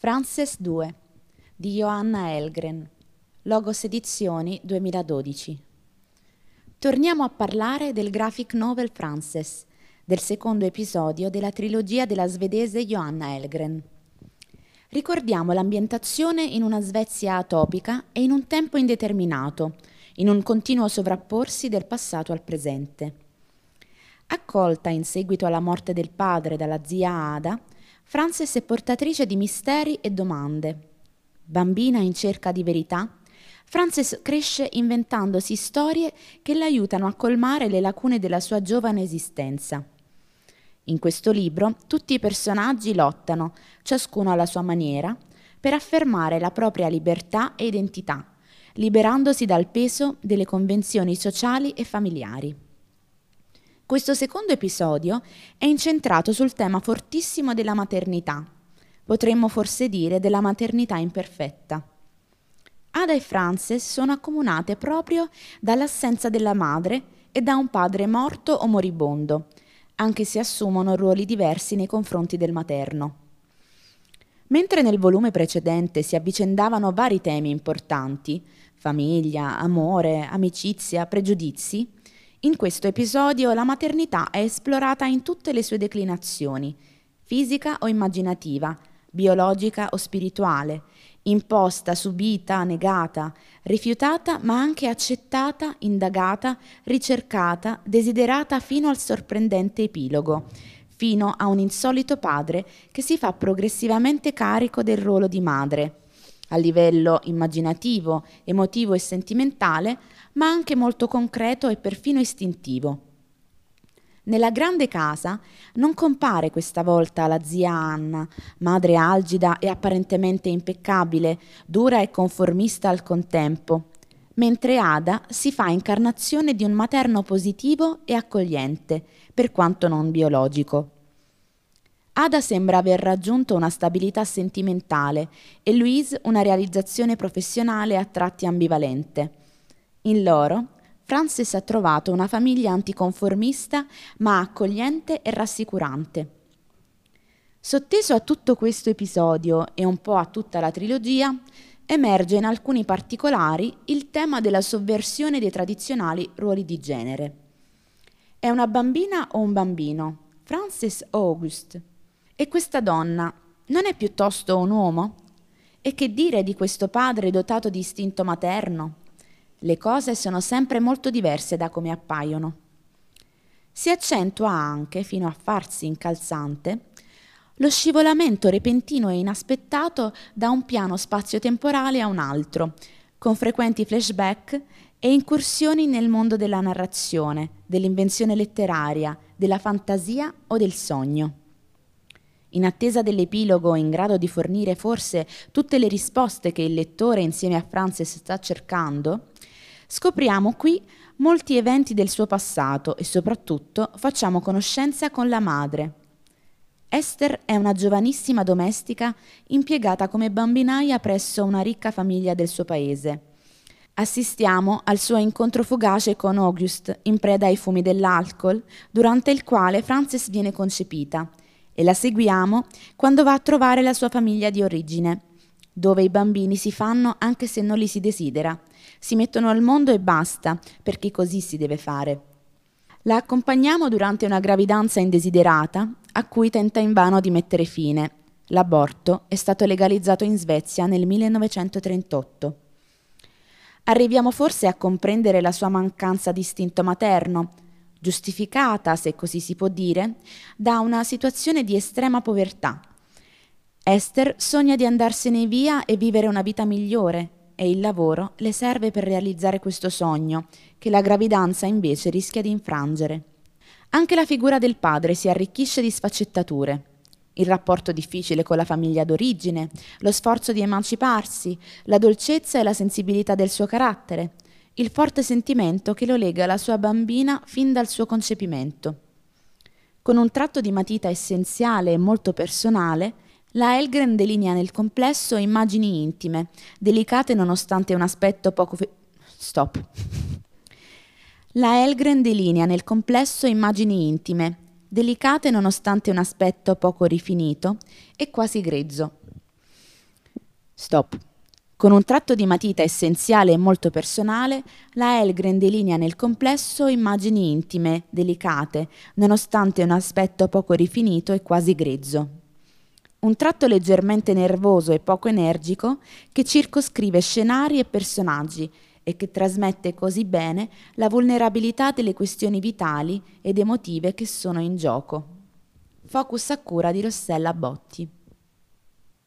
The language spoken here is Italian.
Frances 2 di Johanna Elgren, Logos Edizioni 2012. Torniamo a parlare del graphic novel Frances, del secondo episodio della trilogia della svedese Johanna Elgren. Ricordiamo l'ambientazione in una Svezia atopica e in un tempo indeterminato, in un continuo sovrapporsi del passato al presente. Accolta in seguito alla morte del padre dalla zia Ada, Frances è portatrice di misteri e domande. Bambina in cerca di verità, Frances cresce inventandosi storie che l'aiutano a colmare le lacune della sua giovane esistenza. In questo libro tutti i personaggi lottano, ciascuno alla sua maniera, per affermare la propria libertà e identità, liberandosi dal peso delle convenzioni sociali e familiari. Questo secondo episodio è incentrato sul tema fortissimo della maternità, potremmo forse dire della maternità imperfetta. Ada e Frances sono accomunate proprio dall'assenza della madre e da un padre morto o moribondo, anche se assumono ruoli diversi nei confronti del materno. Mentre nel volume precedente si avvicendavano vari temi importanti, famiglia, amore, amicizia, pregiudizi, in questo episodio la maternità è esplorata in tutte le sue declinazioni, fisica o immaginativa, biologica o spirituale, imposta, subita, negata, rifiutata ma anche accettata, indagata, ricercata, desiderata fino al sorprendente epilogo, fino a un insolito padre che si fa progressivamente carico del ruolo di madre, a livello immaginativo, emotivo e sentimentale, ma anche molto concreto e perfino istintivo. Nella grande casa non compare questa volta la zia Anna, madre algida e apparentemente impeccabile, dura e conformista al contempo, mentre Ada si fa incarnazione di un materno positivo e accogliente, per quanto non biologico. Ada sembra aver raggiunto una stabilità sentimentale e Louise una realizzazione professionale a tratti ambivalente. In loro, Frances ha trovato una famiglia anticonformista ma accogliente e rassicurante. Sotteso a tutto questo episodio e un po' a tutta la trilogia, emerge in alcuni particolari il tema della sovversione dei tradizionali ruoli di genere. È una bambina o un bambino? Frances August. E questa donna non è piuttosto un uomo? E che dire di questo padre dotato di istinto materno? Le cose sono sempre molto diverse da come appaiono. Si accentua anche, fino a farsi incalzante, lo scivolamento repentino e inaspettato da un piano spazio-temporale a un altro, con frequenti flashback e incursioni nel mondo della narrazione, dell'invenzione letteraria, della fantasia o del sogno. In attesa dell'epilogo in grado di fornire forse tutte le risposte che il lettore insieme a Frances sta cercando, scopriamo qui molti eventi del suo passato e soprattutto facciamo conoscenza con la madre. Esther è una giovanissima domestica impiegata come bambinaia presso una ricca famiglia del suo paese. Assistiamo al suo incontro fugace con August, in preda ai fumi dell'alcol, durante il quale Frances viene concepita e la seguiamo quando va a trovare la sua famiglia di origine, dove i bambini si fanno anche se non li si desidera, si mettono al mondo e basta, perché così si deve fare. La accompagniamo durante una gravidanza indesiderata a cui tenta invano di mettere fine. L'aborto è stato legalizzato in Svezia nel 1938. Arriviamo forse a comprendere la sua mancanza di istinto materno, giustificata, se così si può dire, da una situazione di estrema povertà. Esther sogna di andarsene via e vivere una vita migliore e il lavoro le serve per realizzare questo sogno, che la gravidanza invece rischia di infrangere. Anche la figura del padre si arricchisce di sfaccettature. Il rapporto difficile con la famiglia d'origine, lo sforzo di emanciparsi, la dolcezza e la sensibilità del suo carattere, il forte sentimento che lo lega alla sua bambina fin dal suo concepimento. Con un tratto di matita essenziale e molto personale, la Elgren delinea nel complesso immagini intime, delicate nonostante un aspetto poco... Fe- Stop. La Elgren delinea nel complesso immagini intime, delicate nonostante un aspetto poco rifinito e quasi grezzo. Stop. Con un tratto di matita essenziale e molto personale, la Elgren delinea nel complesso immagini intime, delicate, nonostante un aspetto poco rifinito e quasi grezzo. Un tratto leggermente nervoso e poco energico che circoscrive scenari e personaggi e che trasmette così bene la vulnerabilità delle questioni vitali ed emotive che sono in gioco. Focus a cura di Rossella Botti.